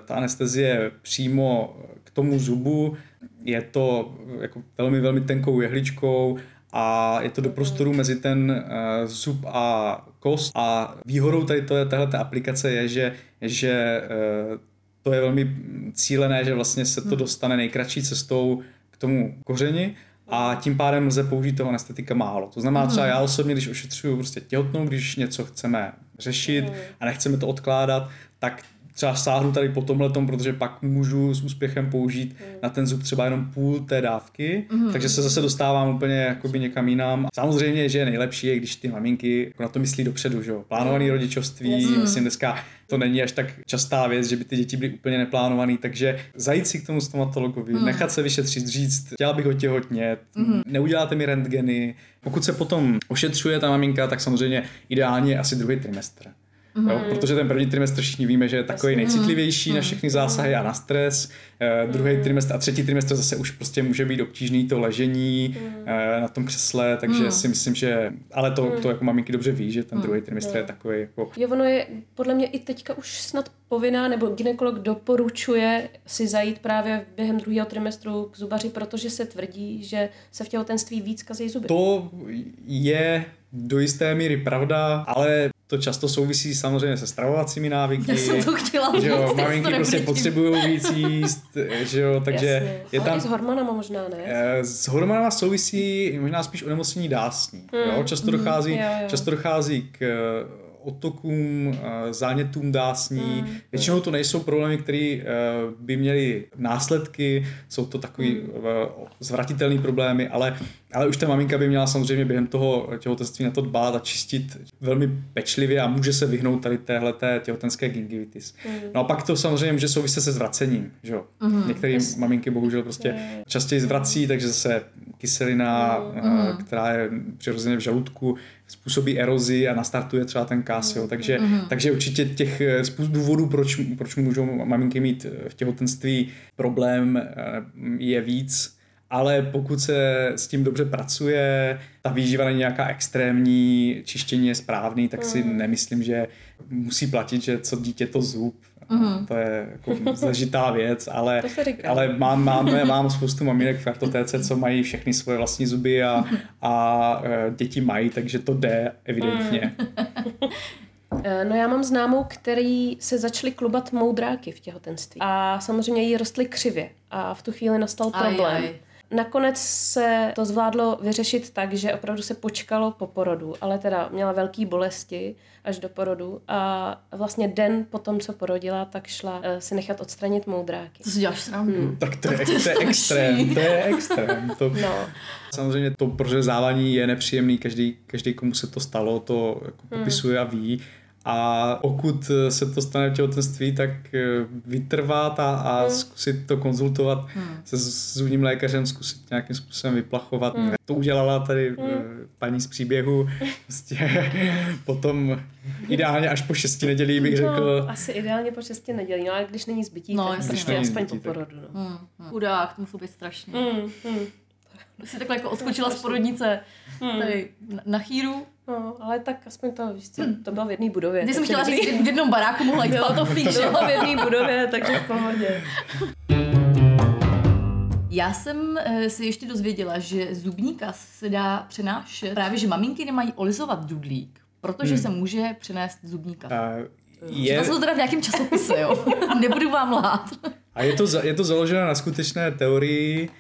ta anestezie přímo tomu zubu. Je to jako velmi, velmi tenkou jehličkou a je to do prostoru mezi ten uh, zub a kost. A výhodou tady téhle aplikace je, že, že uh, to je velmi cílené, že vlastně se to dostane nejkratší cestou k tomu kořeni a tím pádem lze použít toho anestetika málo. To znamená třeba já osobně, když ošetřuju prostě těhotnou, když něco chceme řešit a nechceme to odkládat, tak třeba sáhnu tady po tomhle, protože pak můžu s úspěchem použít mm. na ten zub třeba jenom půl té dávky, mm. takže se zase dostávám úplně jakoby někam jinam. Samozřejmě, že je nejlepší, když ty maminky jako na to myslí dopředu, že jo. Plánovaný mm. rodičovství, yes. myslím dneska to není až tak častá věc, že by ty děti byly úplně neplánované, takže zajít si k tomu stomatologovi, mm. nechat se vyšetřit, říct, chtěla bych otěhotnět, mm. neuděláte mi rentgeny. Pokud se potom ošetřuje ta maminka, tak samozřejmě ideálně asi druhý trimestr. Mm-hmm. Jo, protože ten první trimestr všichni víme, že je takový nejcitlivější mm-hmm. na všechny zásahy a na stres. Uh, druhý trimestr a třetí trimestr zase už prostě může být obtížný to ležení mm. uh, na tom křesle, takže mm. si myslím, že ale to, mm. to jako maminky dobře ví, že ten mm. druhý trimestr je takový jako... Jo, ono je podle mě i teďka už snad povinná, nebo ginekolog doporučuje si zajít právě během druhého trimestru k zubaři, protože se tvrdí, že se v těhotenství víc kazí zuby. To je do jisté míry pravda, ale to často souvisí samozřejmě se stravovacími návyky. Já jsem to chtěla že jo, maminky prostě potřebují víc jíst, že jo, takže Jasně. je tam... Ale i s hormonama možná, ne? Eh, s hormonama souvisí možná spíš onemocnění dásní. Hmm. Jo? Často, dochází, hmm. jo, jo. často dochází k otokům, zánětům dásní. Mm. Většinou to nejsou problémy, které eh, by měly následky, jsou to takový mm. zvratitelné problémy, ale, ale už ta maminka by měla samozřejmě během toho těhotenství na to dbát a čistit velmi pečlivě a může se vyhnout tady téhleté těhotenské gingivitis. Mm. No a pak to samozřejmě může souviset se zvracením. Že? Mm. Některé yes. maminky bohužel prostě častěji zvrací, takže zase kyselina, mm. která je přirozeně v žaludku, způsobí erozi a nastartuje třeba ten kas. Jo. Takže, mm-hmm. takže určitě těch eh, důvodů, proč, proč můžou maminky mít eh, v těhotenství problém, eh, je víc. Ale pokud se s tím dobře pracuje, ta výživa není nějaká extrémní, čištění je správný, tak si mm. nemyslím, že musí platit, že co dítě to zub. Mm-hmm. To je jako zažitá věc, ale, ale mám, máme, mám spoustu maminek v kartotéce, co mají všechny svoje vlastní zuby a, a e, děti mají, takže to jde evidentně. Mm. <laughs> No já mám známou, který se začaly klubat moudráky v těhotenství. A samozřejmě jí rostly křivě. A v tu chvíli nastal problém. Aj, aj. Nakonec se to zvládlo vyřešit tak, že opravdu se počkalo po porodu, ale teda měla velké bolesti až do porodu a vlastně den po tom, co porodila, tak šla uh, si nechat odstranit moudráky. To si děláš srandu. Hmm. Tak to, je, to, je, to je extrém, to je <laughs> extrém. To, no. Samozřejmě to prořezávání je nepříjemný, každý, každý komu se to stalo, to jako hmm. popisuje a ví, a pokud se to stane v těhotenství, tak eh, vytrvat a, a hmm. zkusit to konzultovat hmm. se zubním lékařem, zkusit nějakým způsobem vyplachovat. Hmm. To udělala tady hmm. Eh, paní z příběhu. <laughs> Prostě <laughs> potom ideálně až po šesti nedělí bych no, řekl. No, asi ideálně po šesti nedělí, no ale když není zbytí, no, tak prostě aspoň po porodu. No. Hmm. Hmm. Chudák, to musí být strašně. Hmm. Hmm. Jsi takhle jako odskočila z porodnice hmm. tady na chýru No, ale tak aspoň to, víš co, to bylo v jedné budově. Ty jsem chtěla říct, v jednom baráku mohla jít, to fíš. To bylo v jedné budově, takže v pohodě. Já jsem eh, se ještě dozvěděla, že zubníka se dá přenášet, právě že maminky nemají olizovat dudlík, protože hmm. se může přenést zubníka. Uh, je... To jsou teda v nějakém časopise, jo. <laughs> Nebudu vám lhát. A je to, je to založeno na skutečné teorii,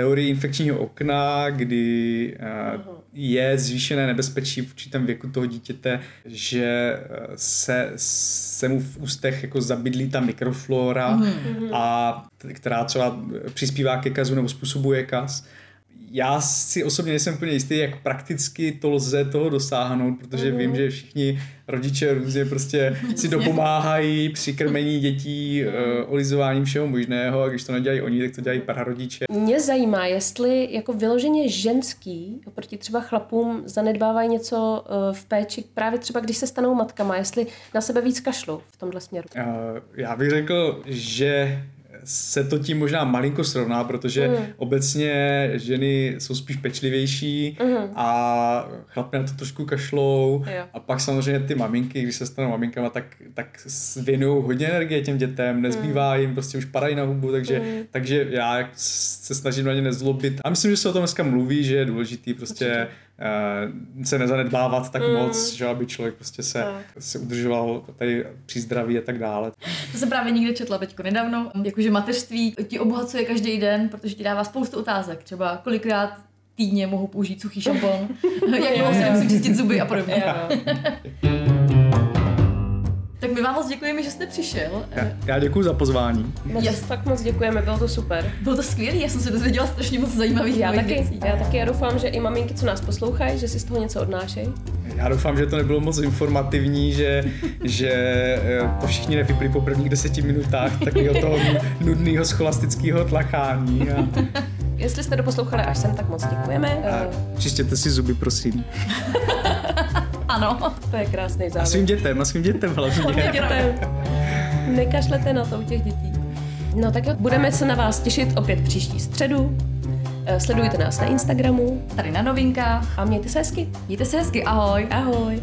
teorii infekčního okna, kdy uh, je zvýšené nebezpečí v určitém věku toho dítěte, že eh, se, se mu v ústech jako zabydlí ta mikroflora, mm. a která třeba přispívá ke kazu nebo způsobuje kaz. Já si osobně nejsem úplně jistý, jak prakticky to lze toho dosáhnout, protože mm-hmm. vím, že všichni rodiče různě prostě si dopomáhají při krmení dětí, uh, olizováním všeho možného a když to nedělají oni, tak to dělají prarodiče. Mě zajímá, jestli jako vyloženě ženský oproti třeba chlapům zanedbávají něco uh, v péči, právě třeba když se stanou matkama, jestli na sebe víc kašlou v tomhle směru. Uh, já bych řekl, že se to tím možná malinko srovná, protože mm. obecně ženy jsou spíš pečlivější mm. a chlapy na to trošku kašlou jo. a pak samozřejmě ty maminky, když se stanou maminkama, tak, tak věnují hodně energie těm dětem, nezbývá mm. jim, prostě už padají na hubu, takže, mm. takže já se snažím na ně nezlobit. A myslím, že se o tom dneska mluví, že je důležitý prostě Určitě se nezanedbávat tak mm. moc, že aby člověk prostě se, se udržoval tady při zdraví a tak dále. To jsem právě někde četla teďko nedávno, jakože mateřství ti obohacuje každý den, protože ti dává spoustu otázek, třeba kolikrát týdně mohu použít suchý šampon, <laughs> jak dlouho si nemusím čistit zuby a podobně. My vám moc děkujeme, že jste přišel. Já, já děkuji za pozvání. Moc, yes. Fakt moc děkujeme, bylo to super. Bylo to skvělé, já jsem se dozvěděla strašně moc zajímavých já taky, věcí. Já taky, já doufám, že i maminky, co nás poslouchají, že si z toho něco odnášejí. Já doufám, že to nebylo moc informativní, že, že eh, to všichni nevypli po prvních deseti minutách takového toho nudného scholastického tlachání. A... Jestli jste doposlouchali až sem, tak moc děkujeme. A čistěte si zuby, prosím. <laughs> Ano. To je krásný závěr. A svým dětem, a svým dětem hlavně. Dětem. Nekašlete na to u těch dětí. No tak jo, budeme se na vás těšit opět příští středu. Eh, sledujte nás na Instagramu. Tady na novinkách. A mějte se hezky. Mějte se hezky, ahoj. Ahoj.